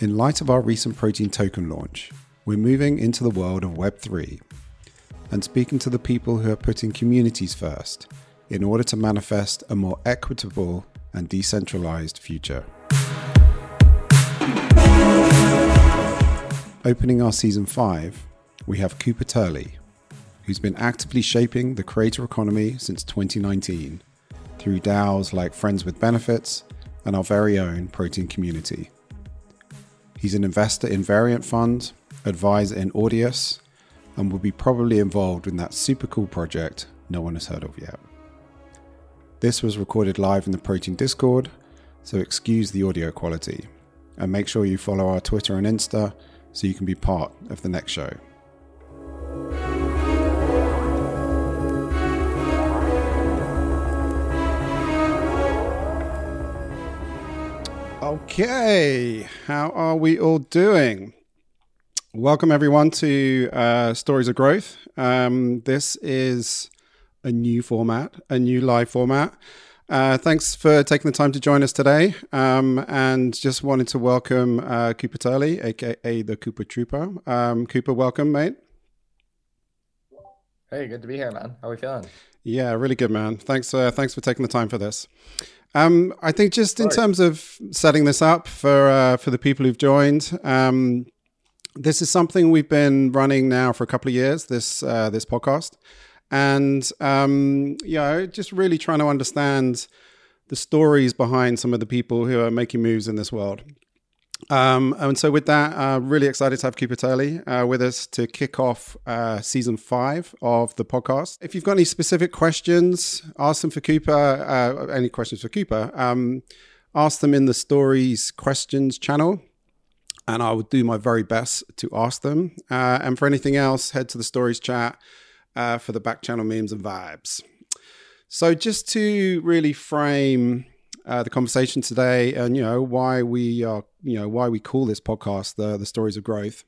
In light of our recent protein token launch, we're moving into the world of Web3 and speaking to the people who are putting communities first in order to manifest a more equitable and decentralized future. Opening our season 5, we have Cooper Turley, who's been actively shaping the creator economy since 2019 through DAOs like Friends with Benefits and our very own protein community. He's an investor in Variant Fund, advisor in Audius, and will be probably involved in that super cool project no one has heard of yet. This was recorded live in the Protein Discord, so excuse the audio quality. And make sure you follow our Twitter and Insta so you can be part of the next show. Okay, how are we all doing? Welcome, everyone, to uh, Stories of Growth. Um, this is a new format, a new live format. Uh, thanks for taking the time to join us today. Um, and just wanted to welcome uh, Cooper Turley, aka the Cooper Trooper. Um, Cooper, welcome, mate. Hey, good to be here, man. How are we feeling? Yeah, really good, man. Thanks, uh, thanks for taking the time for this. Um, I think just in terms of setting this up for uh, for the people who've joined, um, this is something we've been running now for a couple of years. This uh, this podcast, and um, you know, just really trying to understand the stories behind some of the people who are making moves in this world. Um, and so, with that, uh, really excited to have Cooper Turley uh, with us to kick off uh, season five of the podcast. If you've got any specific questions, ask them for Cooper. Uh, any questions for Cooper? Um, ask them in the stories questions channel, and I will do my very best to ask them. Uh, and for anything else, head to the stories chat uh, for the back channel memes and vibes. So, just to really frame uh, the conversation today, and you know why we are, you know, why we call this podcast the the stories of growth.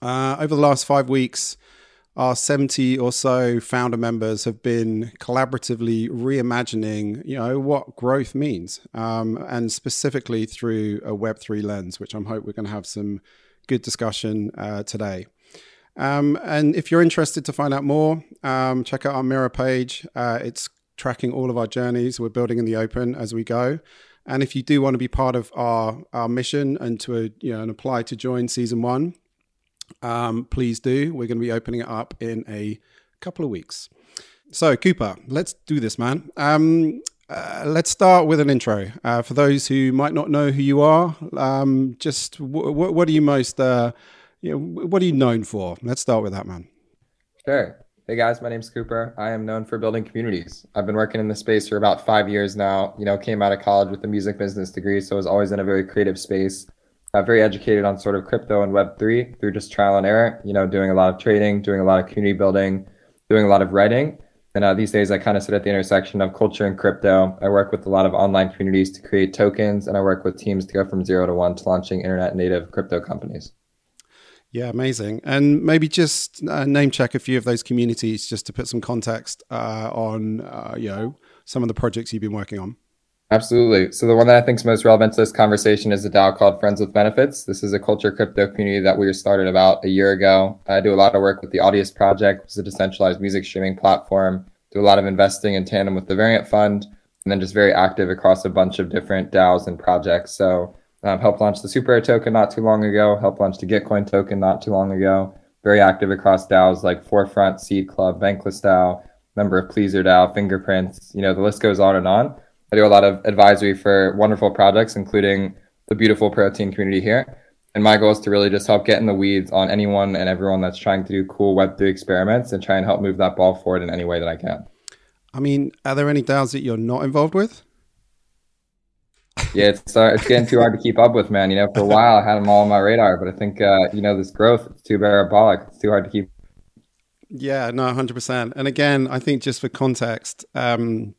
Uh, over the last five weeks, our 70 or so founder members have been collaboratively reimagining, you know, what growth means, um, and specifically through a Web3 lens, which I'm hope we're going to have some good discussion uh, today. Um, and if you're interested to find out more, um, check out our mirror page. Uh, it's tracking all of our journeys we're building in the open as we go. And if you do want to be part of our, our mission and to you know and apply to join season one, um, please do. We're going to be opening it up in a couple of weeks. So Cooper, let's do this, man. Um, uh, let's start with an intro uh, for those who might not know who you are. Um, just w- w- what are you most, uh, you know, what are you known for? Let's start with that, man. Sure. Hey guys, my name's Cooper. I am known for building communities. I've been working in this space for about five years now. You know, came out of college with a music business degree, so I was always in a very creative space. I'm very educated on sort of crypto and Web3 through just trial and error, you know, doing a lot of trading, doing a lot of community building, doing a lot of writing. And uh, these days, I kind of sit at the intersection of culture and crypto. I work with a lot of online communities to create tokens, and I work with teams to go from zero to one to launching internet native crypto companies. Yeah, amazing. And maybe just uh, name check a few of those communities just to put some context uh, on, uh, you know, some of the projects you've been working on. Absolutely. So the one that I think is most relevant to this conversation is a DAO called Friends with Benefits. This is a culture crypto community that we started about a year ago. I do a lot of work with the Audius Project, which is a decentralized music streaming platform. Do a lot of investing in tandem with the Variant Fund, and then just very active across a bunch of different DAOs and projects. So um, helped launch the SuperRare token not too long ago. Helped launch the Gitcoin token not too long ago. Very active across DAOs like Forefront, Seed Club, Bankless DAO, member of PleasrDAO, Fingerprints. You know the list goes on and on. I do a lot of advisory for wonderful projects, including the beautiful protein community here. And my goal is to really just help get in the weeds on anyone and everyone that's trying to do cool Web3 experiments and try and help move that ball forward in any way that I can. I mean, are there any DAOs that you're not involved with? Yeah, it's uh, it's getting too hard to keep up with, man. You know, for a while I had them all on my radar, but I think uh, you know this growth it's too parabolic. It's too hard to keep. Yeah, no, hundred percent. And again, I think just for context, um,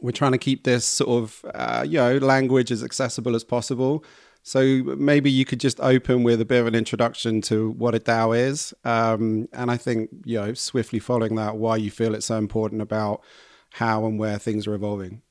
we're trying to keep this sort of uh, you know language as accessible as possible. So maybe you could just open with a bit of an introduction to what a DAO is, um, and I think you know swiftly following that, why you feel it's so important about how and where things are evolving.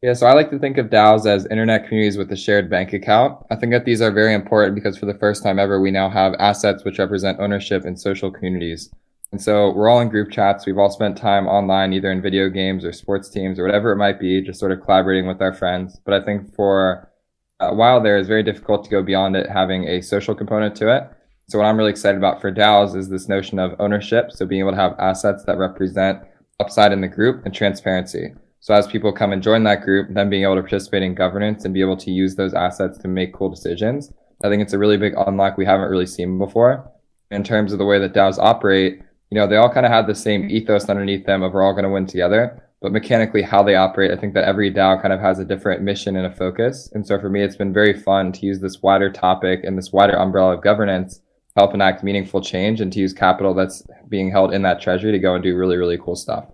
Yeah, so I like to think of DAOs as internet communities with a shared bank account. I think that these are very important because for the first time ever, we now have assets which represent ownership in social communities. And so we're all in group chats. We've all spent time online, either in video games or sports teams or whatever it might be, just sort of collaborating with our friends. But I think for a while there, it's very difficult to go beyond it having a social component to it. So what I'm really excited about for DAOs is this notion of ownership. So being able to have assets that represent upside in the group and transparency. So as people come and join that group, then being able to participate in governance and be able to use those assets to make cool decisions. I think it's a really big unlock we haven't really seen before. In terms of the way that DAOs operate, you know, they all kind of have the same ethos underneath them of we're all going to win together. But mechanically, how they operate, I think that every DAO kind of has a different mission and a focus. And so for me, it's been very fun to use this wider topic and this wider umbrella of governance help enact meaningful change and to use capital that's being held in that treasury to go and do really, really cool stuff.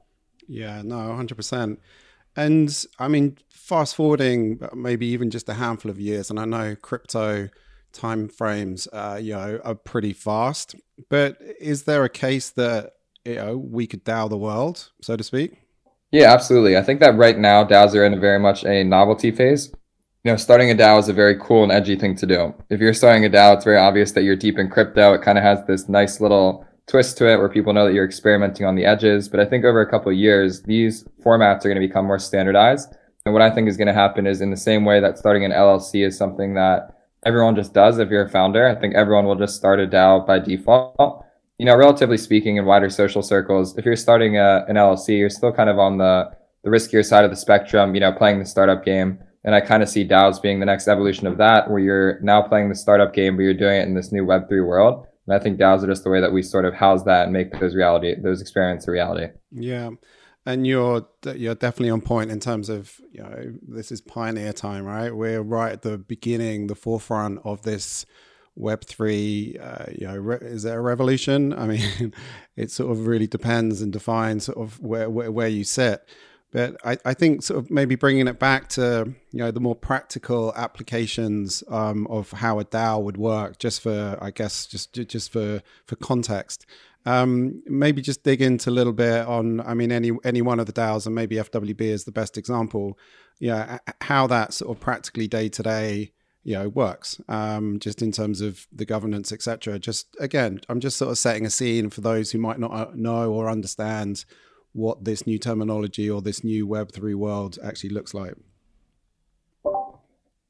Yeah, no, 100%. And I mean, fast forwarding maybe even just a handful of years, and I know crypto time frames, uh, you know, are pretty fast. But is there a case that you know we could DAO the world, so to speak? Yeah, absolutely. I think that right now DAOs are in a very much a novelty phase. You know, starting a DAO is a very cool and edgy thing to do. If you're starting a DAO, it's very obvious that you're deep in crypto. It kind of has this nice little twist to it where people know that you're experimenting on the edges. But I think over a couple of years, these formats are going to become more standardized. And what I think is going to happen is in the same way that starting an LLC is something that everyone just does if you're a founder, I think everyone will just start a DAO by default. You know, relatively speaking, in wider social circles, if you're starting a, an LLC, you're still kind of on the, the riskier side of the spectrum, you know, playing the startup game. And I kind of see DAOs being the next evolution of that, where you're now playing the startup game, but you're doing it in this new Web3 world. And I think DAOs are just the way that we sort of house that and make those reality, those experiments a reality. Yeah. And you're you're definitely on point in terms of you know this is pioneer time, right? We're right at the beginning, the forefront of this Web three. Uh, you know, re- is there a revolution? I mean, it sort of really depends and defines sort of where where, where you sit. But I, I think sort of maybe bringing it back to you know the more practical applications um, of how a DAO would work, just for I guess just just for for context. Um, maybe just dig into a little bit on I mean any any one of the DAOs and maybe FWB is the best example. Yeah, how that sort of practically day to day you know works um, just in terms of the governance etc just again i'm just sort of setting a scene for those who might not uh, know or understand what this new terminology or this new Web3 world actually looks like?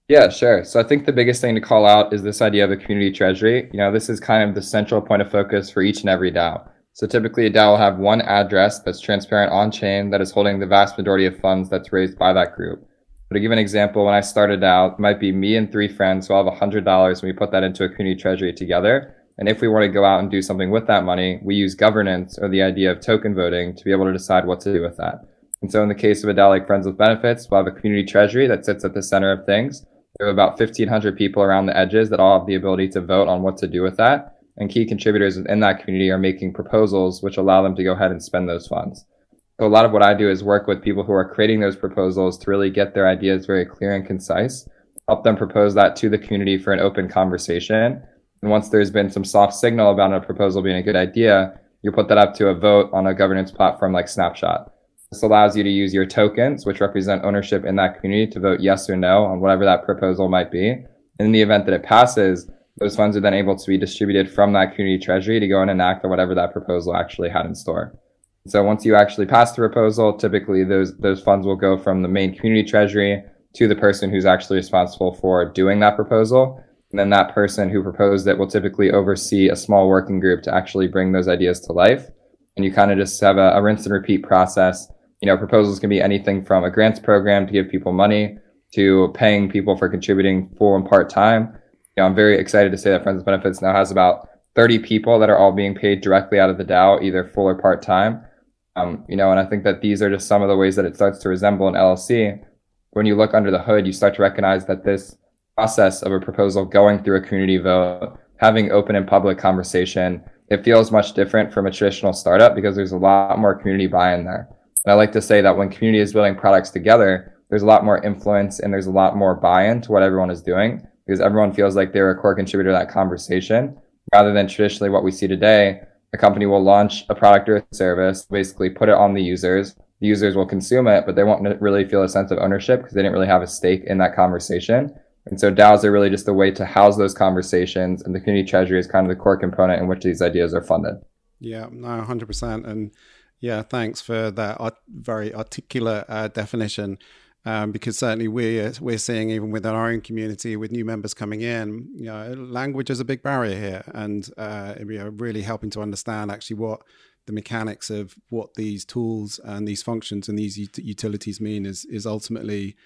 Yeah, sure. So I think the biggest thing to call out is this idea of a community treasury. You know, this is kind of the central point of focus for each and every DAO. So typically a DAO will have one address that's transparent on chain that is holding the vast majority of funds that's raised by that group. But to give an example, when I started out, it might be me and three friends who have $100 and we put that into a community treasury together. And if we want to go out and do something with that money, we use governance or the idea of token voting to be able to decide what to do with that. And so in the case of a DAO like Friends with Benefits, we'll have a community treasury that sits at the center of things. There are about 1,500 people around the edges that all have the ability to vote on what to do with that. And key contributors in that community are making proposals which allow them to go ahead and spend those funds. So a lot of what I do is work with people who are creating those proposals to really get their ideas very clear and concise, help them propose that to the community for an open conversation and once there's been some soft signal about a proposal being a good idea, you put that up to a vote on a governance platform like Snapshot. This allows you to use your tokens, which represent ownership in that community, to vote yes or no on whatever that proposal might be. And in the event that it passes, those funds are then able to be distributed from that community treasury to go and enact on whatever that proposal actually had in store. So once you actually pass the proposal, typically those those funds will go from the main community treasury to the person who's actually responsible for doing that proposal. And then that person who proposed it will typically oversee a small working group to actually bring those ideas to life. And you kind of just have a, a rinse and repeat process. You know, proposals can be anything from a grants program to give people money to paying people for contributing full and part time. You know, I'm very excited to say that Friends with Benefits now has about 30 people that are all being paid directly out of the DAO, either full or part time. Um, you know, and I think that these are just some of the ways that it starts to resemble an LLC. When you look under the hood, you start to recognize that this process of a proposal going through a community vote, having open and public conversation, it feels much different from a traditional startup because there's a lot more community buy-in there. And I like to say that when community is building products together, there's a lot more influence and there's a lot more buy-in to what everyone is doing because everyone feels like they're a core contributor to that conversation rather than traditionally what we see today. A company will launch a product or a service, basically put it on the users, the users will consume it, but they won't really feel a sense of ownership because they didn't really have a stake in that conversation. And so DAOs are really just the way to house those conversations, and the community treasury is kind of the core component in which these ideas are funded. Yeah, no, hundred percent, and yeah, thanks for that art- very articulate uh, definition. Um, because certainly we're we're seeing even within our own community with new members coming in, you know, language is a big barrier here, and uh, you know, really helping to understand actually what the mechanics of what these tools and these functions and these ut- utilities mean is is ultimately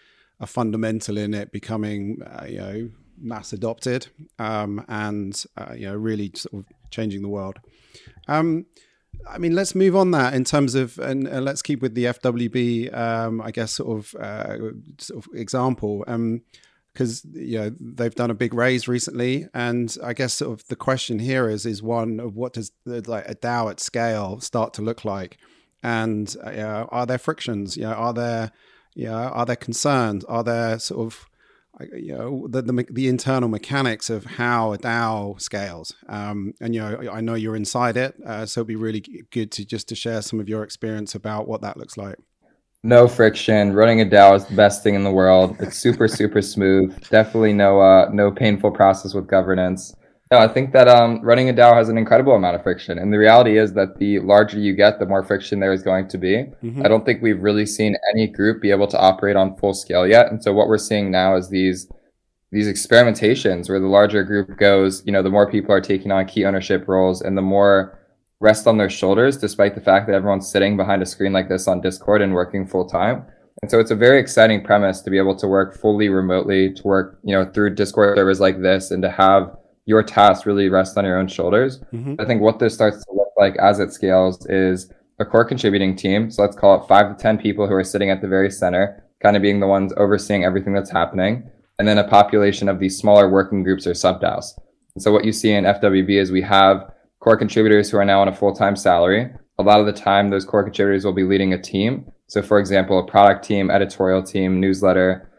a fundamental in it becoming uh, you know mass adopted um, and uh, you know really sort of changing the world. Um, I mean, let's move on that in terms of, and let's keep with the FWB, um, I guess, sort of, uh, sort of example. Um, because you know they've done a big raise recently, and I guess sort of the question here is is one of what does like a DAO at scale start to look like, and uh, are there frictions? You know, are there you know, are there concerns? Are there sort of you know the, the, the internal mechanics of how a DAO scales. Um, and you know, I know you're inside it, uh, so it'd be really good to just to share some of your experience about what that looks like. No friction. Running a DAO is the best thing in the world. It's super, super smooth. Definitely no, uh, no painful process with governance. No, I think that um, running a DAO has an incredible amount of friction, and the reality is that the larger you get, the more friction there is going to be. Mm-hmm. I don't think we've really seen any group be able to operate on full scale yet, and so what we're seeing now is these these experimentations where the larger group goes, you know, the more people are taking on key ownership roles, and the more rest on their shoulders, despite the fact that everyone's sitting behind a screen like this on Discord and working full time. And so it's a very exciting premise to be able to work fully remotely, to work, you know, through Discord servers like this and to have your task really rests on your own shoulders. Mm-hmm. I think what this starts to look like as it scales is a core contributing team. So let's call it five to 10 people who are sitting at the very center, kind of being the ones overseeing everything that's happening. And then a population of these smaller working groups or sub DAOs. And so what you see in FWB is we have core contributors who are now on a full-time salary. A lot of the time, those core contributors will be leading a team. So, for example, a product team, editorial team, newsletter,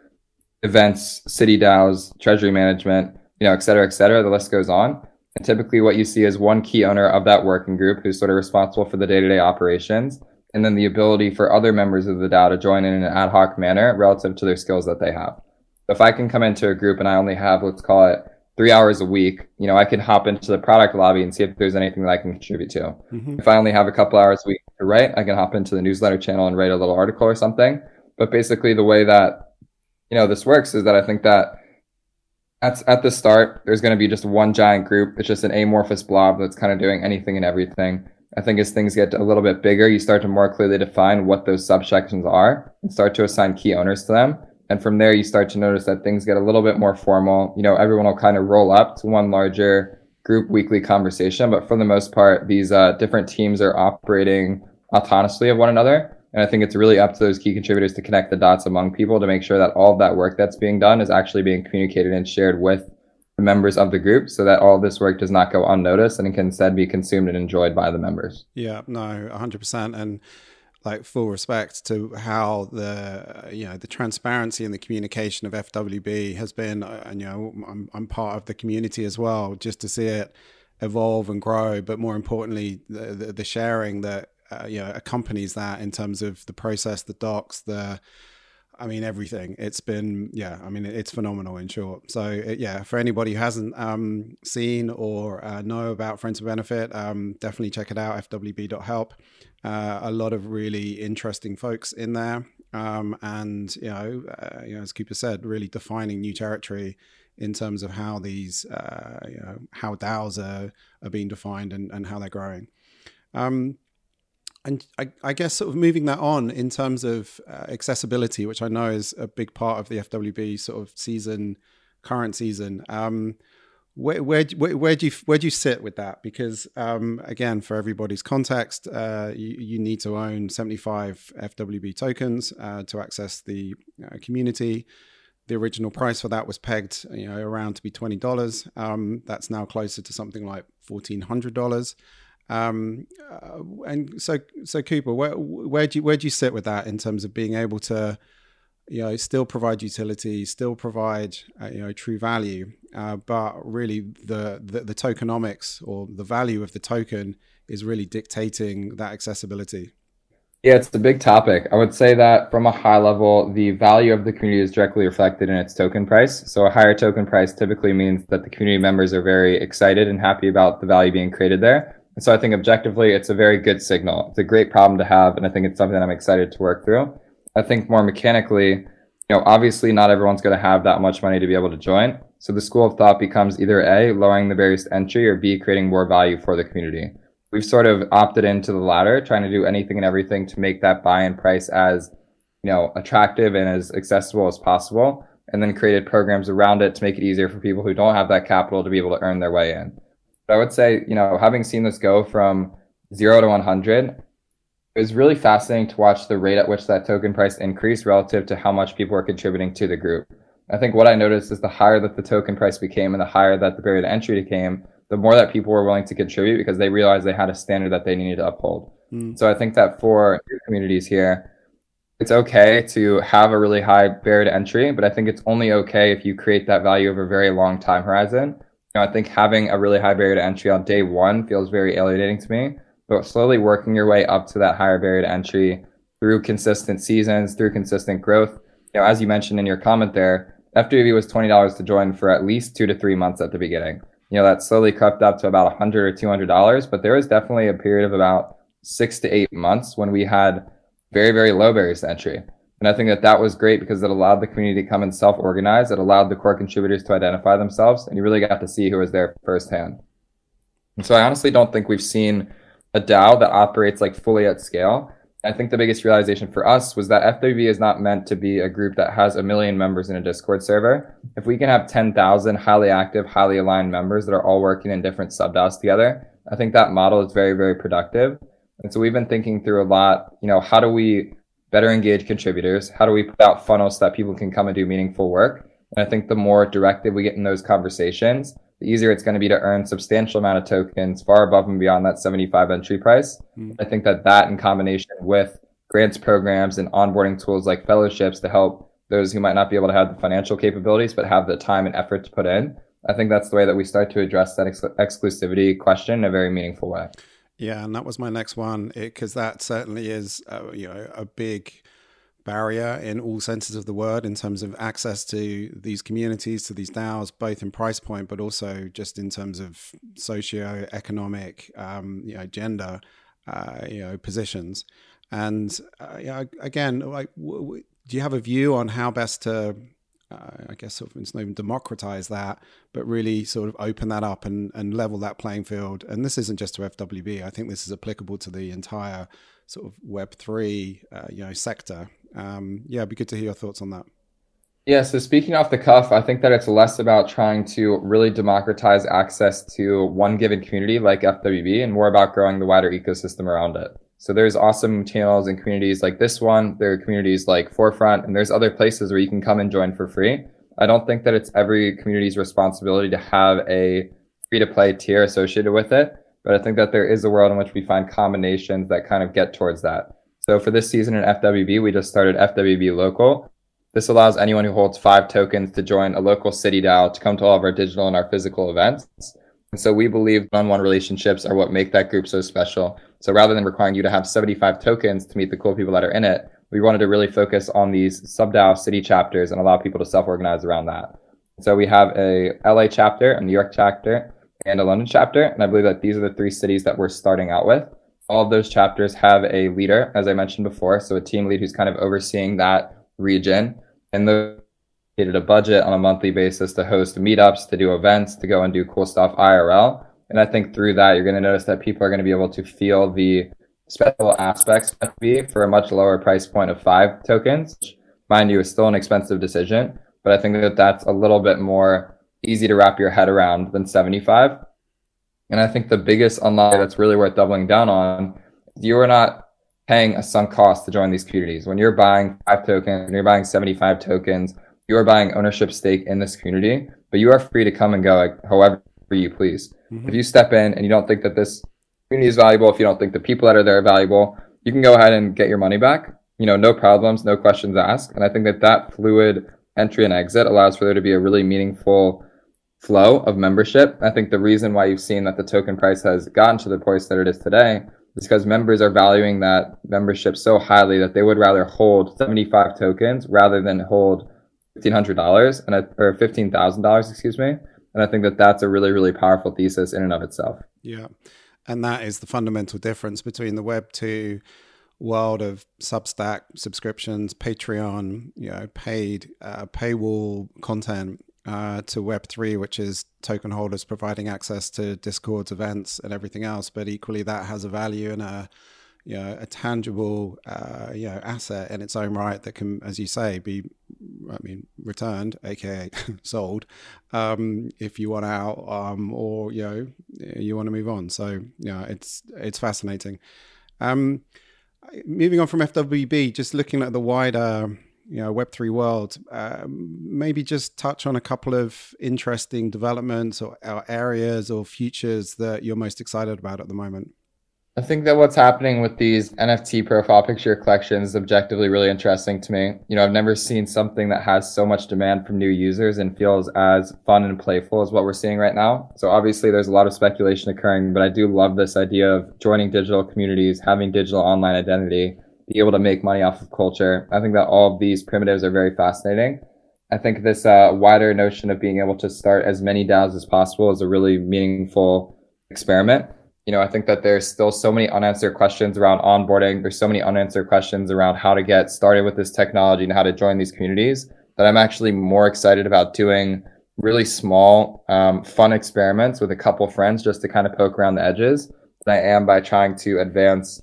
events, city DAOs, treasury management, you know, et cetera, et cetera. The list goes on. And typically, what you see is one key owner of that working group who's sort of responsible for the day-to-day operations, and then the ability for other members of the DAO to join in an ad hoc manner relative to their skills that they have. If I can come into a group and I only have, let's call it three hours a week, you know, I can hop into the product lobby and see if there's anything that I can contribute to. Mm-hmm. If I only have a couple hours a week to write, I can hop into the newsletter channel and write a little article or something. But basically, the way that you know this works is that I think that at at the start, there's going to be just one giant group. It's just an amorphous blob that's kind of doing anything and everything. I think as things get a little bit bigger, you start to more clearly define what those subsections are and start to assign key owners to them. And from there, you start to notice that things get a little bit more formal. You know, everyone will kind of roll up to one larger group weekly conversation. But for the most part, these uh, different teams are operating autonomously of one another. And I think it's really up to those key contributors to connect the dots among people to make sure that all of that work that's being done is actually being communicated and shared with the members of the group so that all this work does not go unnoticed and can instead be consumed and enjoyed by the members. Yeah, no, 100%. And like full respect to how the you know the transparency and the communication of FWB has been uh, and you know I'm I'm part of the community as well just to see it evolve and grow but more importantly the the, the sharing that uh, you know accompanies that in terms of the process the docs the I mean everything. It's been yeah. I mean it's phenomenal in short. So it, yeah, for anybody who hasn't um, seen or uh, know about Friends of Benefit, um, definitely check it out. FWB.help. Uh, a lot of really interesting folks in there, um, and you know, uh, you know, as Cooper said, really defining new territory in terms of how these, uh, you know, how DAOs are, are being defined and, and how they're growing. Um, and I, I, guess sort of moving that on in terms of uh, accessibility, which I know is a big part of the FWB sort of season, current season. Um, where where where, where do you where do you sit with that? Because um, again, for everybody's context, uh, you, you, need to own seventy five FWB tokens uh, to access the uh, community. The original price for that was pegged, you know, around to be twenty dollars. Um, that's now closer to something like fourteen hundred dollars. Um, uh, and so, so Cooper, where where do you where do you sit with that in terms of being able to, you know, still provide utility, still provide uh, you know true value, uh, but really the, the the tokenomics or the value of the token is really dictating that accessibility. Yeah, it's a big topic. I would say that from a high level, the value of the community is directly reflected in its token price. So a higher token price typically means that the community members are very excited and happy about the value being created there. And so I think objectively, it's a very good signal. It's a great problem to have. And I think it's something that I'm excited to work through. I think more mechanically, you know, obviously not everyone's going to have that much money to be able to join. So the school of thought becomes either A, lowering the barriers to entry or B, creating more value for the community we've sort of opted into the latter, trying to do anything and everything to make that buy-in price as you know attractive and as accessible as possible, and then created programs around it to make it easier for people who don't have that capital to be able to earn their way in. But I would say, you know, having seen this go from zero to 100, it was really fascinating to watch the rate at which that token price increased relative to how much people were contributing to the group. I think what I noticed is the higher that the token price became and the higher that the barrier to entry became, the more that people were willing to contribute because they realized they had a standard that they needed to uphold. Mm. So I think that for communities here, it's okay to have a really high barrier to entry, but I think it's only okay if you create that value over a very long time horizon. Know, I think having a really high barrier to entry on day one feels very alienating to me, but slowly working your way up to that higher barrier to entry through consistent seasons, through consistent growth. You know, as you mentioned in your comment there, FWB was $20 to join for at least two to three months at the beginning you know, that slowly crept up to about a hundred or two hundred dollars. But there was definitely a period of about six to eight months when we had very, very low barriers to entry. And I think that that was great because it allowed the community to come and self-organize. It allowed the core contributors to identify themselves, and you really got to see who was there firsthand. And so I honestly don't think we've seen a DAO that operates like fully at scale. I think the biggest realization for us was that FWB is not meant to be a group that has a million members in a Discord server. If we can have 10,000 highly active, highly aligned members that are all working in different sub DAOs together, I think that model is very, very productive. And so we've been thinking through a lot, you know, how do we better engage contributors? How do we put out funnels so that people can come and do meaningful work? And I think the more directive we get in those conversations, the easier it's going to be to earn substantial amount of tokens far above and beyond that 75 entry price. Mm. I think that that in combination with grants programs and onboarding tools like fellowships to help those who might not be able to have the financial capabilities but have the time and effort to put in. I think that's the way that we start to address that ex- exclusivity question in a very meaningful way. Yeah, and that was my next one because that certainly is, uh, you know, a big barrier in all senses of the word in terms of access to these communities, to these DAOs, both in price point, but also just in terms of socio-economic, um, you know, gender, uh, you know, positions. And uh, again, like, w- w- do you have a view on how best to, uh, I guess, sort of, it's not even democratize that, but really sort of open that up and, and level that playing field? And this isn't just to FWB. I think this is applicable to the entire sort of Web three, uh, you know, sector um, yeah, it'd be good to hear your thoughts on that. Yeah, so speaking off the cuff, I think that it's less about trying to really democratize access to one given community like FWB and more about growing the wider ecosystem around it. So there's awesome channels and communities like this one. There are communities like Forefront, and there's other places where you can come and join for free. I don't think that it's every community's responsibility to have a free to play tier associated with it, but I think that there is a world in which we find combinations that kind of get towards that. So for this season in FWB, we just started FWB Local. This allows anyone who holds five tokens to join a local city DAO to come to all of our digital and our physical events. And so we believe one-on-one relationships are what make that group so special. So rather than requiring you to have 75 tokens to meet the cool people that are in it, we wanted to really focus on these sub-DAO city chapters and allow people to self-organize around that. So we have a LA chapter, a New York chapter, and a London chapter. And I believe that these are the three cities that we're starting out with all of those chapters have a leader, as I mentioned before. So a team lead who's kind of overseeing that region. And they created a budget on a monthly basis to host meetups, to do events, to go and do cool stuff IRL. And I think through that, you're going to notice that people are going to be able to feel the special aspects of FB for a much lower price point of five tokens. Mind you, is still an expensive decision, but I think that that's a little bit more easy to wrap your head around than 75. And I think the biggest unlock that's really worth doubling down on, you are not paying a sunk cost to join these communities. When you're buying five tokens, when you're buying 75 tokens, you are buying ownership stake in this community, but you are free to come and go like, however you please. Mm-hmm. If you step in and you don't think that this community is valuable, if you don't think the people that are there are valuable, you can go ahead and get your money back. You know, no problems, no questions asked. And I think that that fluid entry and exit allows for there to be a really meaningful flow of membership. I think the reason why you've seen that the token price has gotten to the price that it is today is because members are valuing that membership so highly that they would rather hold 75 tokens rather than hold $1,500 and or $15,000, excuse me. And I think that that's a really, really powerful thesis in and of itself. Yeah. And that is the fundamental difference between the Web 2 world of Substack subscriptions, Patreon, you know, paid uh, paywall content uh, to Web3, which is token holders providing access to Discord's events and everything else. But equally, that has a value and a you know a tangible uh, you know asset in its own right that can, as you say, be I mean returned, aka sold, um, if you want out, um, or you know you want to move on. So yeah, it's it's fascinating. Um, moving on from FWB, just looking at the wider you know web3 world um, maybe just touch on a couple of interesting developments or, or, areas or futures that you're most excited about at the moment i think that what's happening with these nft profile picture collections is objectively really interesting to me you know i've never seen something that has so much demand from new users and feels as fun and playful as what we're seeing right now so obviously there's a lot of speculation occurring but i do love this idea of joining digital communities having digital online identity be able to make money off of culture. I think that all of these primitives are very fascinating. I think this uh, wider notion of being able to start as many DAOs as possible is a really meaningful experiment. You know, I think that there's still so many unanswered questions around onboarding. There's so many unanswered questions around how to get started with this technology and how to join these communities that I'm actually more excited about doing really small, um, fun experiments with a couple friends just to kind of poke around the edges than I am by trying to advance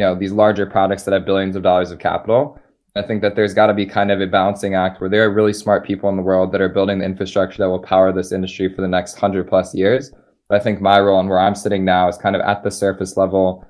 you know these larger products that have billions of dollars of capital i think that there's got to be kind of a balancing act where there are really smart people in the world that are building the infrastructure that will power this industry for the next 100 plus years but i think my role and where i'm sitting now is kind of at the surface level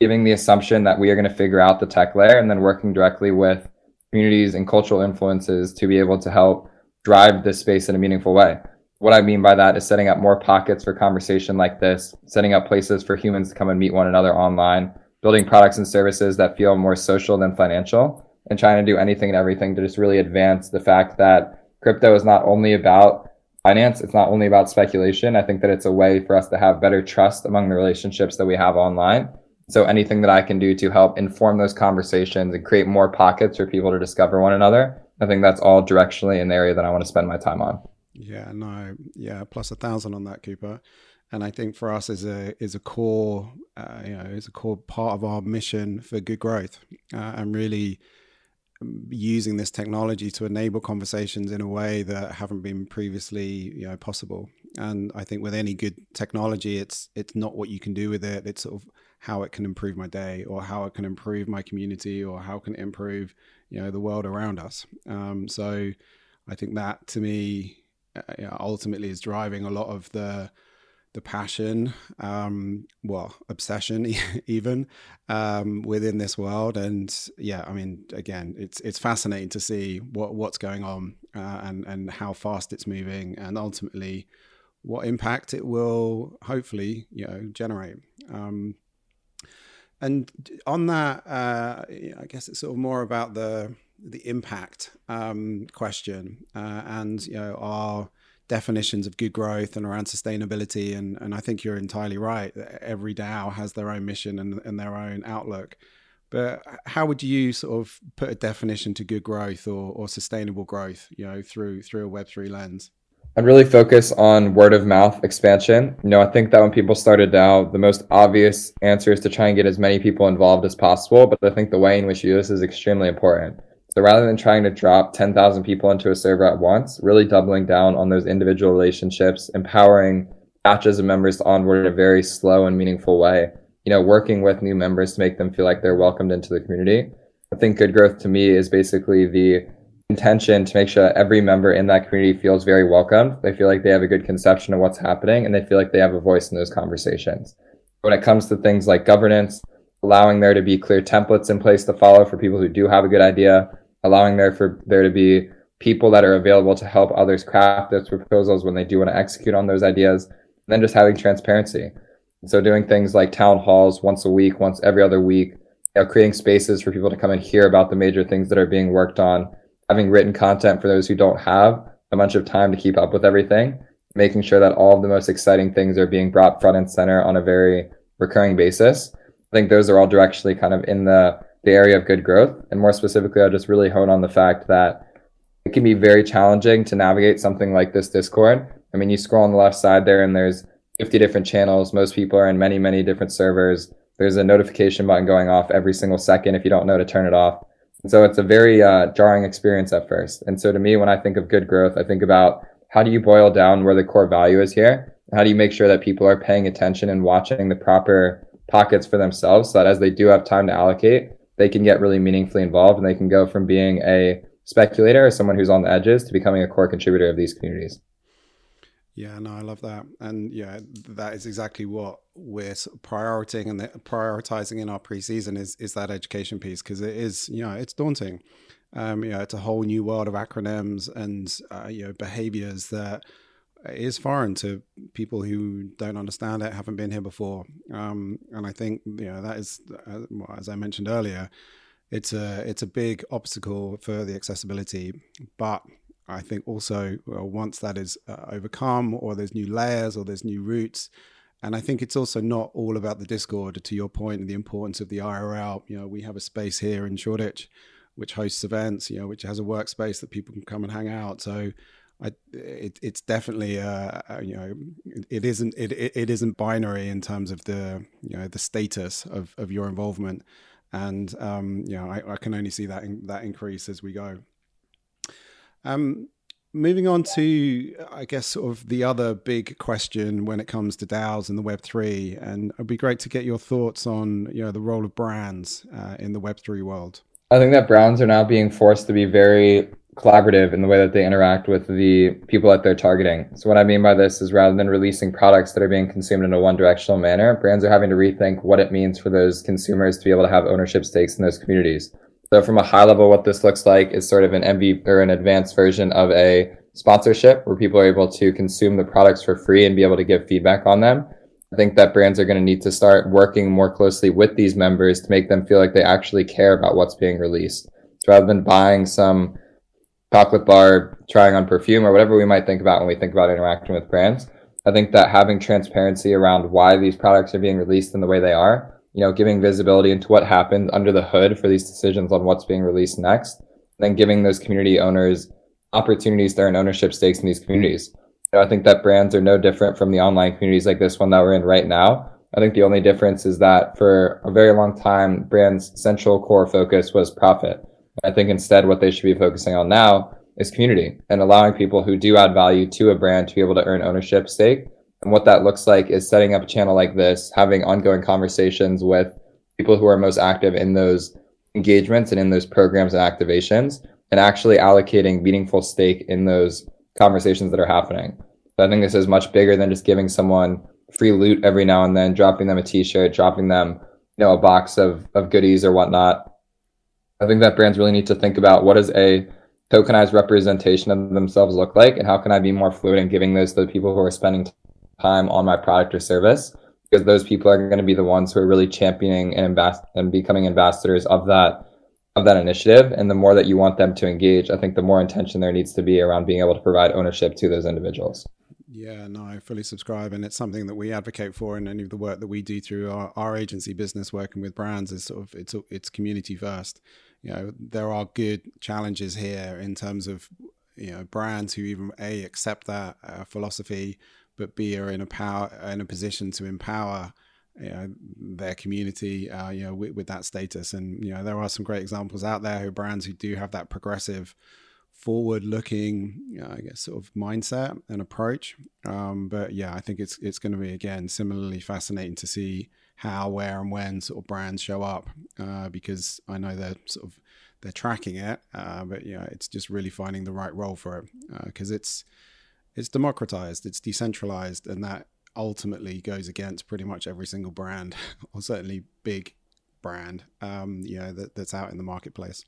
giving the assumption that we are going to figure out the tech layer and then working directly with communities and cultural influences to be able to help drive this space in a meaningful way. What I mean by that is setting up more pockets for conversation like this, setting up places for humans to come and meet one another online, building products and services that feel more social than financial and trying to do anything and everything to just really advance the fact that crypto is not only about finance, it's not only about speculation. I think that it's a way for us to have better trust among the relationships that we have online. So anything that I can do to help inform those conversations and create more pockets for people to discover one another, I think that's all directionally the area that I want to spend my time on. Yeah, no, yeah, plus a thousand on that, Cooper and I think for us is a is a core uh, you know is a core part of our mission for good growth uh, and really using this technology to enable conversations in a way that haven't been previously you know possible. And I think with any good technology it's it's not what you can do with it. It's sort of how it can improve my day or how it can improve my community or how can it improve you know the world around us. Um, so I think that to me uh, ultimately is driving a lot of the the passion, um, well, obsession even um, within this world. And yeah, I mean, again, it's it's fascinating to see what what's going on uh, and and how fast it's moving, and ultimately what impact it will hopefully you know generate. Um, and on that, uh, I guess it's sort of more about the the impact um, question, uh, and you know our definitions of good growth and around sustainability. And, and I think you're entirely right. Every DAO has their own mission and, and their own outlook. But how would you sort of put a definition to good growth or, or sustainable growth, you know, through through a Web3 lens? I'd really focus on word of mouth expansion. You know, I think that when people started DAO, the most obvious answer is to try and get as many people involved as possible. But I think the way in which you do this is extremely important. So rather than trying to drop 10,000 people into a server at once, really doubling down on those individual relationships, empowering batches of members to onboard in a very slow and meaningful way. You know, working with new members to make them feel like they're welcomed into the community. I think good growth to me is basically the intention to make sure that every member in that community feels very welcomed. They feel like they have a good conception of what's happening and they feel like they have a voice in those conversations. When it comes to things like governance, allowing there to be clear templates in place to follow for people who do have a good idea, allowing there for there to be people that are available to help others craft those proposals when they do want to execute on those ideas, and then just having transparency. So doing things like town halls once a week, once every other week, you know, creating spaces for people to come and hear about the major things that are being worked on, having written content for those who don't have a bunch of time to keep up with everything, making sure that all of the most exciting things are being brought front and center on a very recurring basis. I think those are all directionally kind of in the the area of good growth. And more specifically, I'll just really hone on the fact that it can be very challenging to navigate something like this Discord. I mean, you scroll on the left side there, and there's 50 different channels. Most people are in many, many different servers. There's a notification button going off every single second if you don't know to turn it off. And so it's a very uh, jarring experience at first. And so to me, when I think of good growth, I think about how do you boil down where the core value is here? How do you make sure that people are paying attention and watching the proper pockets for themselves so that as they do have time to allocate, they can get really meaningfully involved and they can go from being a speculator or someone who's on the edges to becoming a core contributor of these communities. Yeah, no, I love that, and yeah, that is exactly what we're prioritizing and prioritizing in our preseason is is that education piece because it is, you know, it's daunting. Um, you know, it's a whole new world of acronyms and uh, you know behaviors that is foreign to people who don't understand it, haven't been here before. Um, and I think you know that is, uh, as I mentioned earlier, it's a it's a big obstacle for the accessibility. But I think also well, once that is uh, overcome, or there's new layers, or there's new routes. And I think it's also not all about the Discord. To your point, and the importance of the IRL. You know, we have a space here in Shoreditch, which hosts events. You know, which has a workspace that people can come and hang out. So It, it's definitely uh, uh, you know it isn't it, it isn't binary in terms of the you know the status of, of your involvement and um, you know I, I can only see that in, that increase as we go. Um, moving on to I guess sort of the other big question when it comes to DAOs and the Web three, and it'd be great to get your thoughts on you know the role of brands uh, in the Web three world. I think that brands are now being forced to be very collaborative in the way that they interact with the people that they're targeting. So what I mean by this is rather than releasing products that are being consumed in a one directional manner, brands are having to rethink what it means for those consumers to be able to have ownership stakes in those communities. So from a high level, what this looks like is sort of an MV or an advanced version of a sponsorship where people are able to consume the products for free and be able to give feedback on them. I think that brands are going to need to start working more closely with these members to make them feel like they actually care about what's being released. So rather than buying some chocolate bar, trying on perfume, or whatever we might think about when we think about interacting with brands. I think that having transparency around why these products are being released in the way they are, you know, giving visibility into what happened under the hood for these decisions on what's being released next, then giving those community owners opportunities to earn ownership stakes in these communities. You know, I think that brands are no different from the online communities like this one that we're in right now. I think the only difference is that for a very long time, brands' central core focus was profit. I think instead what they should be focusing on now is community and allowing people who do add value to a brand to be able to earn ownership stake. And what that looks like is setting up a channel like this, having ongoing conversations with people who are most active in those engagements and in those programs and activations, and actually allocating meaningful stake in those conversations that are happening. So I think this is much bigger than just giving someone free loot every now and then, dropping them a t-shirt, dropping them, you know, a box of, of goodies or whatnot. I think that brands really need to think about what does a tokenized representation of themselves look like and how can I be more fluid in giving those to the people who are spending time on my product or service because those people are going to be the ones who are really championing and ambas- and becoming ambassadors of that of that initiative and the more that you want them to engage I think the more intention there needs to be around being able to provide ownership to those individuals. Yeah, no, I fully subscribe, and it's something that we advocate for in any of the work that we do through our, our agency business, working with brands. Is sort of it's it's community first. You know, there are good challenges here in terms of you know brands who even a accept that uh, philosophy, but b are in a power in a position to empower you know, their community, uh, you know, with, with that status. And you know, there are some great examples out there who brands who do have that progressive forward looking you know, i guess sort of mindset and approach um, but yeah i think it's it's going to be again similarly fascinating to see how where and when sort of brands show up uh, because i know they're sort of they're tracking it uh, but yeah it's just really finding the right role for it because uh, it's it's democratized it's decentralized and that ultimately goes against pretty much every single brand or certainly big brand um, you know that, that's out in the marketplace.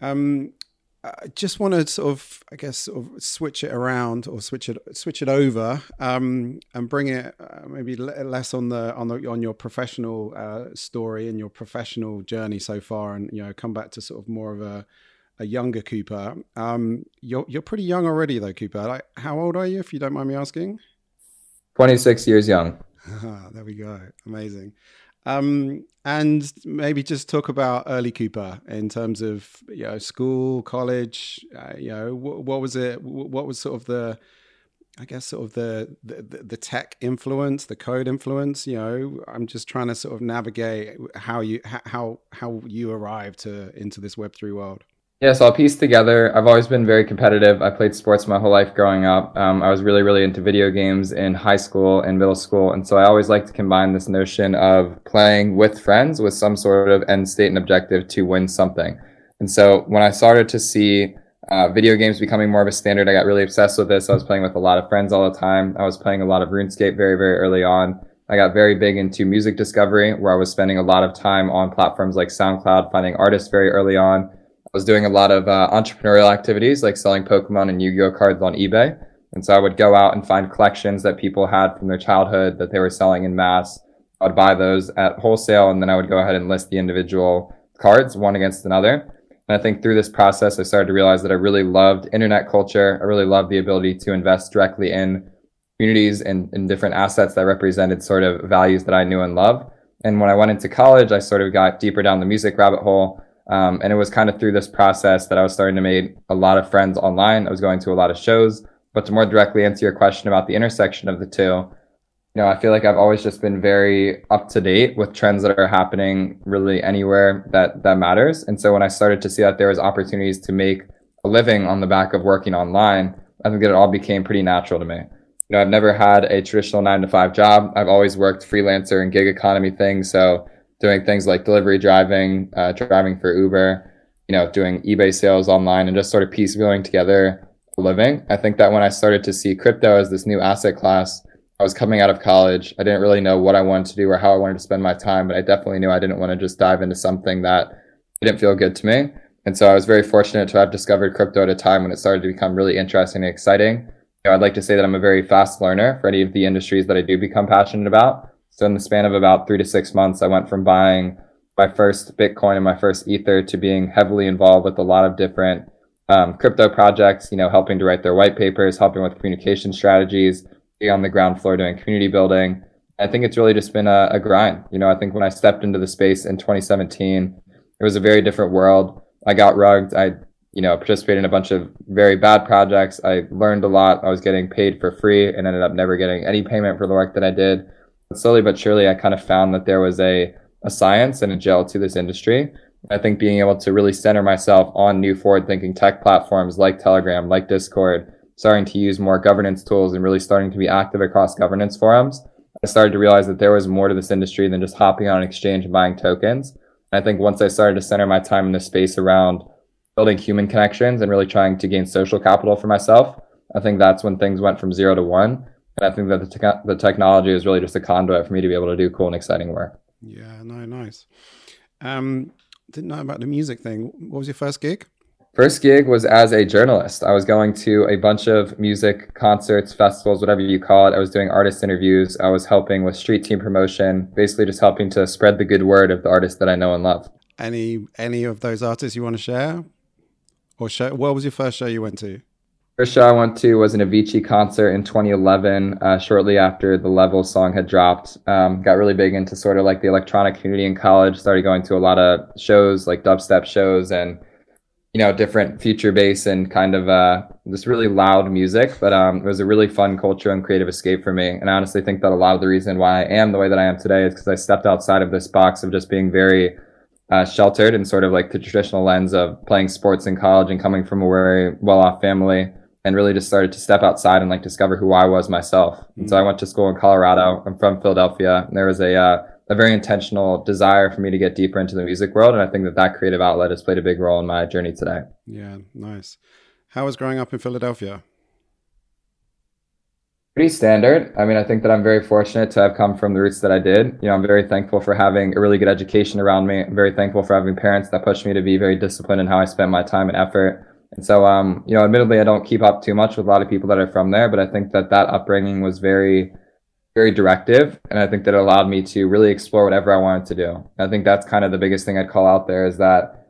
Um, I just want to sort of, I guess, sort of switch it around or switch it switch it over um, and bring it uh, maybe less on the on the on your professional uh, story and your professional journey so far, and you know, come back to sort of more of a a younger Cooper. Um, you're you're pretty young already, though, Cooper. Like, how old are you, if you don't mind me asking? Twenty six years young. there we go. Amazing. Um, and maybe just talk about early Cooper in terms of you know school, college. Uh, you know, what, what, was it? What was sort of the, I guess, sort of the, the the tech influence, the code influence. You know, I'm just trying to sort of navigate how you how how you arrived to into this Web three world. Yeah, so I'll piece together. I've always been very competitive. I played sports my whole life growing up. Um, I was really, really into video games in high school and middle school. And so I always like to combine this notion of playing with friends with some sort of end state and objective to win something. And so when I started to see uh, video games becoming more of a standard, I got really obsessed with this. I was playing with a lot of friends all the time. I was playing a lot of RuneScape very, very early on. I got very big into music discovery, where I was spending a lot of time on platforms like SoundCloud, finding artists very early on was doing a lot of uh, entrepreneurial activities like selling Pokemon and Yu-Gi-Oh cards on eBay. And so I would go out and find collections that people had from their childhood that they were selling in mass. I would buy those at wholesale and then I would go ahead and list the individual cards one against another. And I think through this process, I started to realize that I really loved internet culture. I really loved the ability to invest directly in communities and in different assets that represented sort of values that I knew and loved. And when I went into college, I sort of got deeper down the music rabbit hole um, and it was kind of through this process that I was starting to make a lot of friends online. I was going to a lot of shows. But to more directly answer your question about the intersection of the two, you know, I feel like I've always just been very up to date with trends that are happening really anywhere that that matters. And so when I started to see that there was opportunities to make a living on the back of working online, I think that it all became pretty natural to me. You know, I've never had a traditional nine to five job. I've always worked freelancer and gig economy things. So doing things like delivery driving, uh, driving for Uber, you know, doing eBay sales online and just sort of piecemealing together a living. I think that when I started to see crypto as this new asset class, I was coming out of college. I didn't really know what I wanted to do or how I wanted to spend my time, but I definitely knew I didn't want to just dive into something that didn't feel good to me. And so I was very fortunate to have discovered crypto at a time when it started to become really interesting and exciting. You know, I'd like to say that I'm a very fast learner for any of the industries that I do become passionate about. So in the span of about three to six months, I went from buying my first Bitcoin and my first Ether to being heavily involved with a lot of different um, crypto projects, you know, helping to write their white papers, helping with communication strategies, being on the ground floor doing community building. I think it's really just been a, a grind. You know, I think when I stepped into the space in 2017, it was a very different world. I got rugged. I, you know, participated in a bunch of very bad projects. I learned a lot. I was getting paid for free and ended up never getting any payment for the work that I did slowly but surely, I kind of found that there was a, a science and a gel to this industry. I think being able to really center myself on new forward thinking tech platforms like Telegram, like Discord, starting to use more governance tools and really starting to be active across governance forums, I started to realize that there was more to this industry than just hopping on an exchange and buying tokens. And I think once I started to center my time in this space around building human connections and really trying to gain social capital for myself, I think that's when things went from zero to one. I think that the, te- the technology is really just a conduit for me to be able to do cool and exciting work. Yeah, no, nice. Um, didn't know about the music thing. What was your first gig? First gig was as a journalist. I was going to a bunch of music concerts, festivals, whatever you call it. I was doing artist interviews. I was helping with street team promotion, basically just helping to spread the good word of the artists that I know and love. Any any of those artists you want to share? Or show, what was your first show you went to? First show I went to was an Avicii concert in 2011, uh, shortly after the Level song had dropped. Um, got really big into sort of like the electronic community in college. Started going to a lot of shows, like dubstep shows, and you know, different future bass and kind of uh, this really loud music. But um, it was a really fun culture and creative escape for me. And I honestly think that a lot of the reason why I am the way that I am today is because I stepped outside of this box of just being very uh, sheltered and sort of like the traditional lens of playing sports in college and coming from a very well-off family and really just started to step outside and like discover who I was myself. Mm-hmm. And so I went to school in Colorado. I'm from Philadelphia, and there was a uh, a very intentional desire for me to get deeper into the music world, and I think that that creative outlet has played a big role in my journey today. Yeah, nice. How was growing up in Philadelphia? Pretty standard. I mean, I think that I'm very fortunate to have come from the roots that I did. You know, I'm very thankful for having a really good education around me. I'm very thankful for having parents that pushed me to be very disciplined in how I spent my time and effort. And so, um, you know, admittedly, I don't keep up too much with a lot of people that are from there, but I think that that upbringing was very, very directive. And I think that it allowed me to really explore whatever I wanted to do. And I think that's kind of the biggest thing I'd call out there is that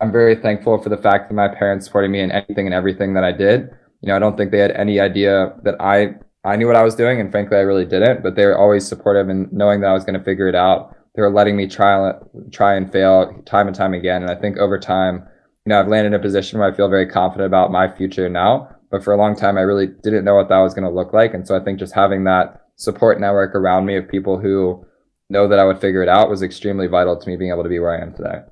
I'm very thankful for the fact that my parents supported me in anything and everything that I did. You know, I don't think they had any idea that I, I knew what I was doing. And frankly, I really didn't, but they were always supportive and knowing that I was going to figure it out. they were letting me try try and fail time and time again. And I think over time, you know, I've landed in a position where I feel very confident about my future now. But for a long time, I really didn't know what that was going to look like. And so I think just having that support network around me of people who know that I would figure it out was extremely vital to me being able to be where I am today.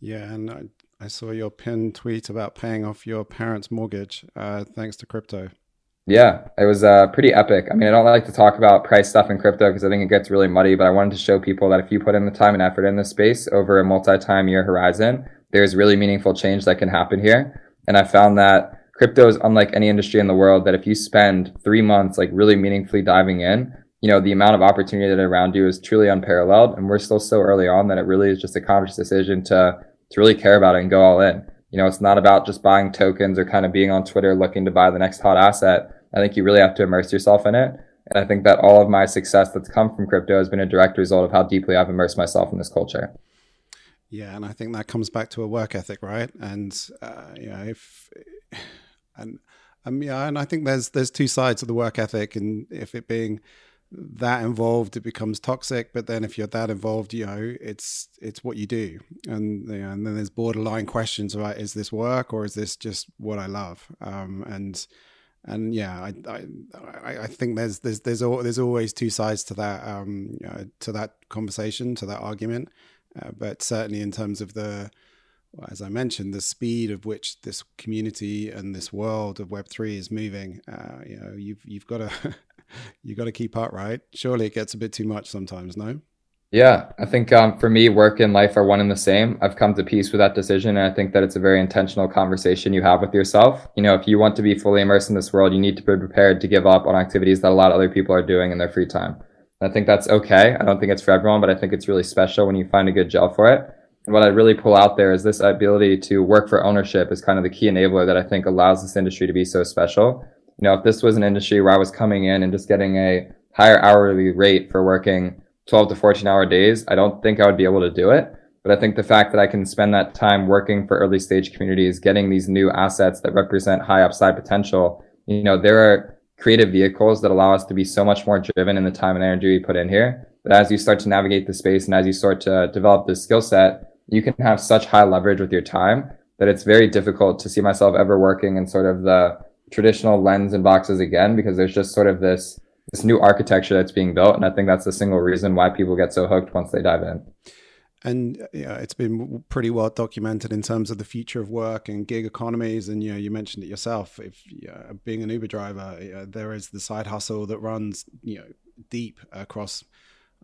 Yeah, and I, I saw your pinned tweet about paying off your parents' mortgage uh, thanks to crypto. Yeah, it was uh, pretty epic. I mean, I don't like to talk about price stuff in crypto because I think it gets really muddy, but I wanted to show people that if you put in the time and effort in this space over a multi-time year horizon, there's really meaningful change that can happen here. And I found that crypto is unlike any industry in the world that if you spend three months like really meaningfully diving in, you know, the amount of opportunity that around you is truly unparalleled. And we're still so early on that it really is just a conscious decision to, to really care about it and go all in. You know, it's not about just buying tokens or kind of being on Twitter looking to buy the next hot asset. I think you really have to immerse yourself in it. And I think that all of my success that's come from crypto has been a direct result of how deeply I've immersed myself in this culture. Yeah, and I think that comes back to a work ethic, right? And uh, you know, if and um, yeah, and I think there's there's two sides of the work ethic, and if it being that involved, it becomes toxic. But then if you're that involved, you know, it's it's what you do, and you know, and then there's borderline questions about is this work or is this just what I love? Um, and and yeah, I, I I think there's there's there's there's always two sides to that um you know, to that conversation to that argument, uh, but certainly in terms of the as I mentioned, the speed of which this community and this world of Web three is moving, uh, you know, you've you've got to you got to keep up, right? Surely it gets a bit too much sometimes, no? Yeah, I think um, for me, work and life are one and the same. I've come to peace with that decision, and I think that it's a very intentional conversation you have with yourself. You know, if you want to be fully immersed in this world, you need to be prepared to give up on activities that a lot of other people are doing in their free time. I think that's okay. I don't think it's for everyone, but I think it's really special when you find a good gel for it. And what I really pull out there is this ability to work for ownership is kind of the key enabler that I think allows this industry to be so special you know, if this was an industry where I was coming in and just getting a higher hourly rate for working 12 to 14 hour days, I don't think I would be able to do it. But I think the fact that I can spend that time working for early stage communities, getting these new assets that represent high upside potential, you know, there are creative vehicles that allow us to be so much more driven in the time and energy we put in here. But as you start to navigate the space and as you start to develop this skill set, you can have such high leverage with your time that it's very difficult to see myself ever working in sort of the traditional lens and boxes again because there's just sort of this this new architecture that's being built and i think that's the single reason why people get so hooked once they dive in and yeah, it's been pretty well documented in terms of the future of work and gig economies. And you know, you mentioned it yourself. If being an Uber driver, there is the side hustle that runs you know deep across,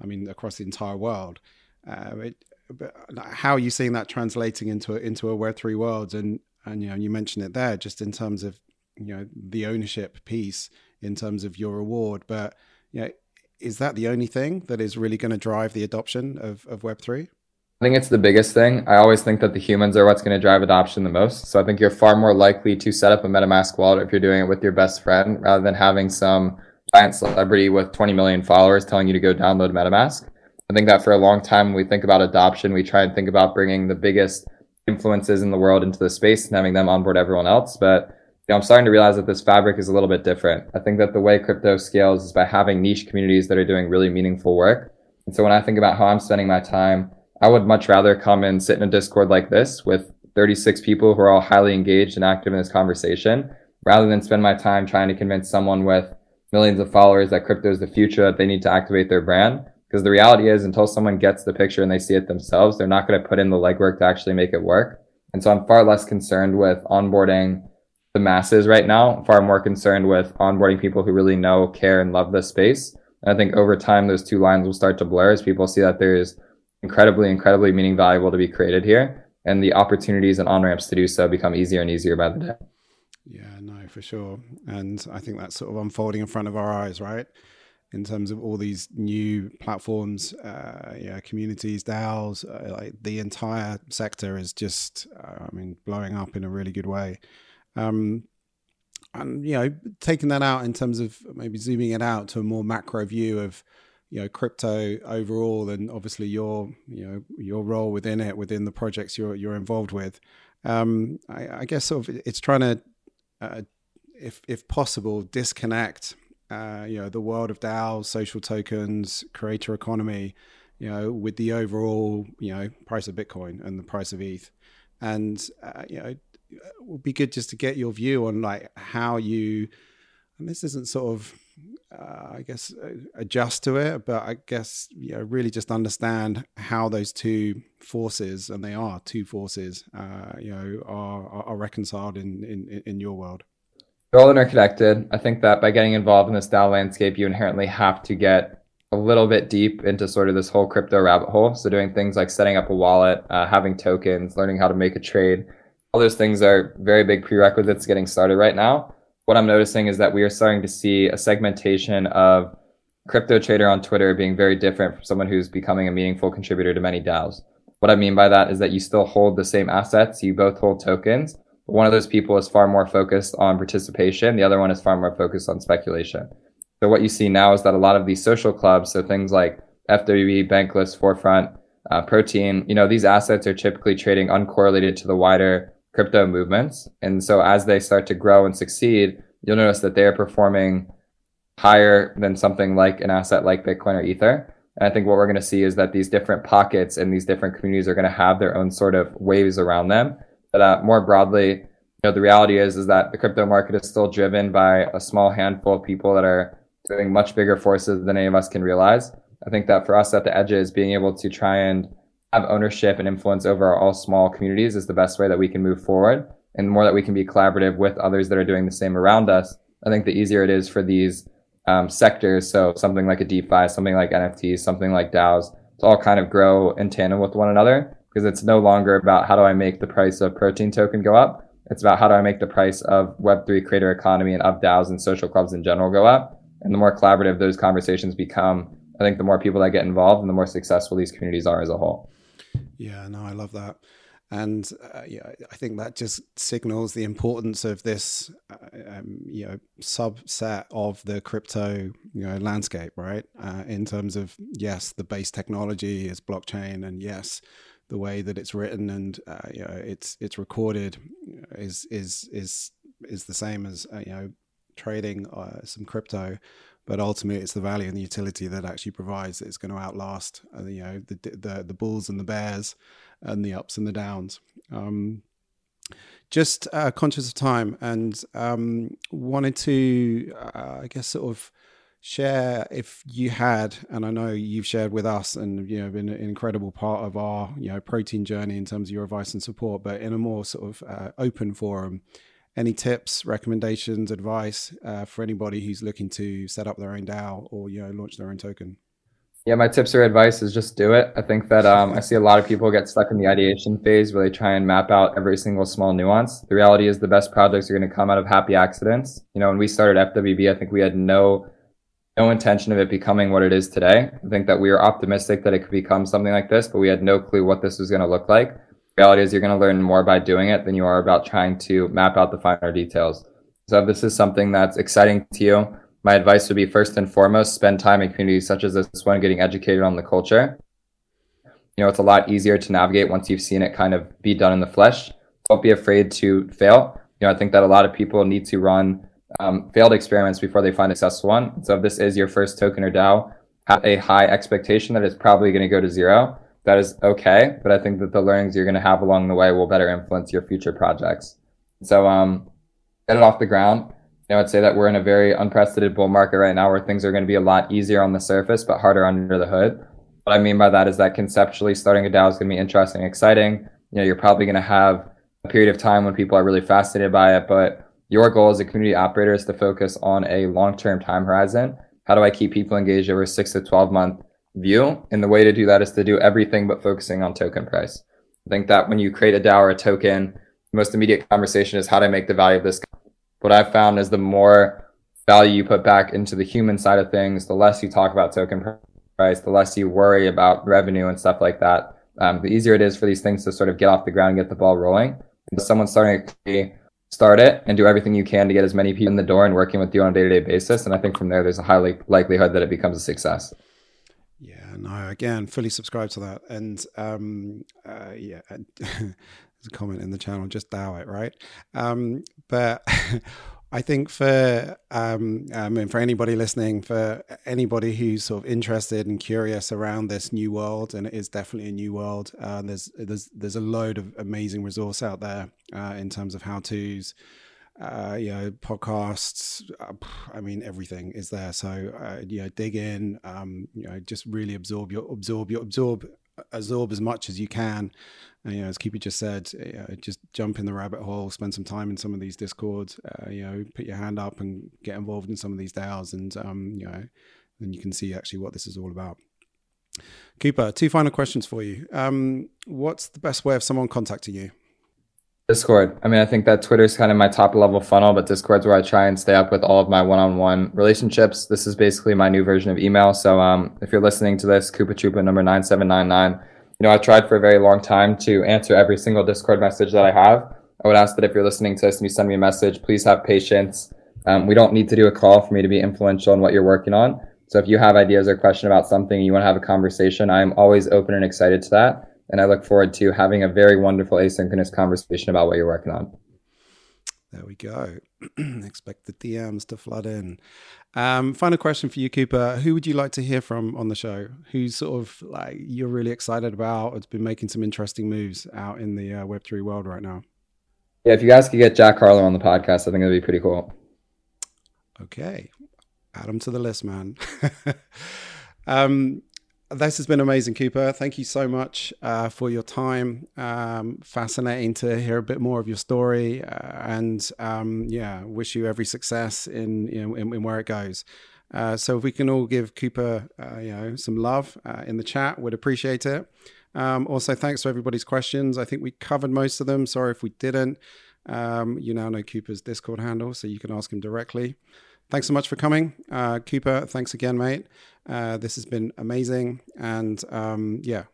I mean, across the entire world. Uh, it, how are you seeing that translating into a, into a Web three world? And and you know, you mentioned it there, just in terms of you know the ownership piece in terms of your reward but you know is that the only thing that is really going to drive the adoption of, of web3 I think it's the biggest thing. I always think that the humans are what's going to drive adoption the most. So I think you're far more likely to set up a MetaMask wallet if you're doing it with your best friend rather than having some giant celebrity with 20 million followers telling you to go download MetaMask. I think that for a long time, when we think about adoption, we try and think about bringing the biggest influences in the world into the space and having them onboard everyone else. But know, I'm starting to realize that this fabric is a little bit different. I think that the way crypto scales is by having niche communities that are doing really meaningful work. And so when I think about how I'm spending my time, I would much rather come and sit in a Discord like this with 36 people who are all highly engaged and active in this conversation rather than spend my time trying to convince someone with millions of followers that crypto is the future, that they need to activate their brand. Because the reality is, until someone gets the picture and they see it themselves, they're not going to put in the legwork to actually make it work. And so I'm far less concerned with onboarding the masses right now, far more concerned with onboarding people who really know, care, and love this space. And I think over time, those two lines will start to blur as people see that there's incredibly, incredibly meaning valuable to be created here. And the opportunities and on ramps to do so become easier and easier by the day. Yeah, no, for sure. And I think that's sort of unfolding in front of our eyes, right? In terms of all these new platforms, uh, yeah, communities, DAOs, uh, like the entire sector is just, uh, I mean, blowing up in a really good way. Um, and you know, taking that out in terms of maybe zooming it out to a more macro view of you know crypto overall, and obviously your you know your role within it, within the projects you're you're involved with. Um, I, I guess sort of it's trying to, uh, if if possible, disconnect uh, you know the world of DAOs, social tokens, creator economy, you know, with the overall, you know, price of Bitcoin and the price of ETH. And, uh, you know, it would be good just to get your view on like how you, and this isn't sort of, uh, I guess, uh, adjust to it, but I guess, you know, really just understand how those two forces, and they are two forces, uh, you know, are, are reconciled in, in, in your world. They're all interconnected. I think that by getting involved in this DAO landscape, you inherently have to get a little bit deep into sort of this whole crypto rabbit hole. So doing things like setting up a wallet, uh, having tokens, learning how to make a trade, all those things are very big prerequisites getting started right now. What I'm noticing is that we are starting to see a segmentation of crypto trader on Twitter being very different from someone who's becoming a meaningful contributor to many DAOs. What I mean by that is that you still hold the same assets, you both hold tokens. But one of those people is far more focused on participation, the other one is far more focused on speculation. So what you see now is that a lot of these social clubs, so things like FWB, Bankless, Forefront, uh, Protein, you know, these assets are typically trading uncorrelated to the wider crypto movements. And so as they start to grow and succeed, you'll notice that they are performing higher than something like an asset like Bitcoin or Ether. And I think what we're going to see is that these different pockets and these different communities are going to have their own sort of waves around them. But uh, more broadly, you know, the reality is is that the crypto market is still driven by a small handful of people that are doing much bigger forces than any of us can realize. I think that for us at the edges, being able to try and have ownership and influence over all small communities is the best way that we can move forward. And the more that we can be collaborative with others that are doing the same around us, I think the easier it is for these um, sectors. So something like a DeFi, something like NFTs, something like DAOs, to all kind of grow in tandem with one another because it's no longer about how do I make the price of protein token go up. It's about how do I make the price of Web3 creator economy and of DAOs and social clubs in general go up and the more collaborative those conversations become, I think the more people that get involved and the more successful these communities are as a whole. Yeah, no, I love that. And uh, yeah, I think that just signals the importance of this, uh, um, you know, subset of the crypto, you know, landscape, right? Uh, in terms of yes, the base technology is blockchain, and yes, the way that it's written and uh, you know it's it's recorded is is is is the same as uh, you know trading uh, some crypto, but ultimately it's the value and the utility that actually provides that it's going to outlast uh, you know the, the the bulls and the bears and the ups and the downs. Um, just uh, conscious of time and um, wanted to, uh, I guess, sort of share if you had, and I know you've shared with us, and you know, been an incredible part of our you know protein journey in terms of your advice and support, but in a more sort of uh, open forum any tips, recommendations, advice uh, for anybody who's looking to set up their own DAO or you know launch their own token? Yeah, my tips or advice is just do it. I think that um, I see a lot of people get stuck in the ideation phase where they try and map out every single small nuance. The reality is the best projects are going to come out of happy accidents. You know, when we started FWB, I think we had no no intention of it becoming what it is today. I think that we were optimistic that it could become something like this, but we had no clue what this was going to look like reality is you're going to learn more by doing it than you are about trying to map out the finer details. So if this is something that's exciting to you, my advice would be first and foremost, spend time in communities such as this one, getting educated on the culture. You know, it's a lot easier to navigate once you've seen it kind of be done in the flesh. Don't be afraid to fail. You know, I think that a lot of people need to run um, failed experiments before they find a successful one. So if this is your first token or DAO, have a high expectation that it's probably going to go to zero that is okay. But I think that the learnings you're going to have along the way will better influence your future projects. So, um, get it off the ground. I'd say that we're in a very unprecedented bull market right now where things are going to be a lot easier on the surface, but harder under the hood. What I mean by that is that conceptually starting a DAO is going to be interesting, exciting. You know, you're probably going to have a period of time when people are really fascinated by it, but your goal as a community operator is to focus on a long-term time horizon. How do I keep people engaged over six to 12 month view. And the way to do that is to do everything but focusing on token price. I think that when you create a DAO or a token, the most immediate conversation is how do I make the value of this? What I've found is the more value you put back into the human side of things, the less you talk about token price, the less you worry about revenue and stuff like that. Um, the easier it is for these things to sort of get off the ground, get the ball rolling. If someone's starting to start it and do everything you can to get as many people in the door and working with you on a day-to-day basis. And I think from there, there's a high likelihood that it becomes a success. No, again, fully subscribe to that. And um, uh, yeah, there's a comment in the channel, just DAO it, right? Um, but I think for um, I mean for anybody listening, for anybody who's sort of interested and curious around this new world, and it is definitely a new world. Uh, there's there's there's a load of amazing resource out there uh, in terms of how tos. Uh, you know, podcasts. Uh, I mean, everything is there. So, uh, you know, dig in. Um, you know, just really absorb your absorb your absorb absorb as much as you can. And, you know, as Cooper just said, you know, just jump in the rabbit hole, spend some time in some of these discords. Uh, you know, put your hand up and get involved in some of these DAOs, and um, you know, then you can see actually what this is all about. Cooper, two final questions for you. Um, what's the best way of someone contacting you? Discord. I mean, I think that Twitter is kind of my top level funnel, but Discord's where I try and stay up with all of my one on one relationships. This is basically my new version of email. So um, if you're listening to this, Koopa Troopa number 9799, you know, I tried for a very long time to answer every single Discord message that I have. I would ask that if you're listening to this and you send me a message, please have patience. Um, we don't need to do a call for me to be influential in what you're working on. So if you have ideas or question about something, you want to have a conversation, I'm always open and excited to that and I look forward to having a very wonderful asynchronous conversation about what you're working on. There we go. Expect the DMs to flood in. Um, final question for you, Cooper. Who would you like to hear from on the show? Who's sort of like you're really excited about? It's been making some interesting moves out in the uh, Web3 world right now. Yeah, if you guys could get Jack Harlow on the podcast, I think it'd be pretty cool. Okay. Add him to the list, man. um, this has been amazing, Cooper. Thank you so much uh, for your time. Um, fascinating to hear a bit more of your story, uh, and um, yeah, wish you every success in you know, in, in where it goes. Uh, so if we can all give Cooper, uh, you know, some love uh, in the chat, would appreciate it. Um, also, thanks for everybody's questions. I think we covered most of them. Sorry if we didn't. Um, you now know Cooper's Discord handle, so you can ask him directly. Thanks so much for coming, uh, Cooper. Thanks again, mate. Uh, this has been amazing. And um, yeah,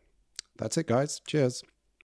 that's it, guys. Cheers.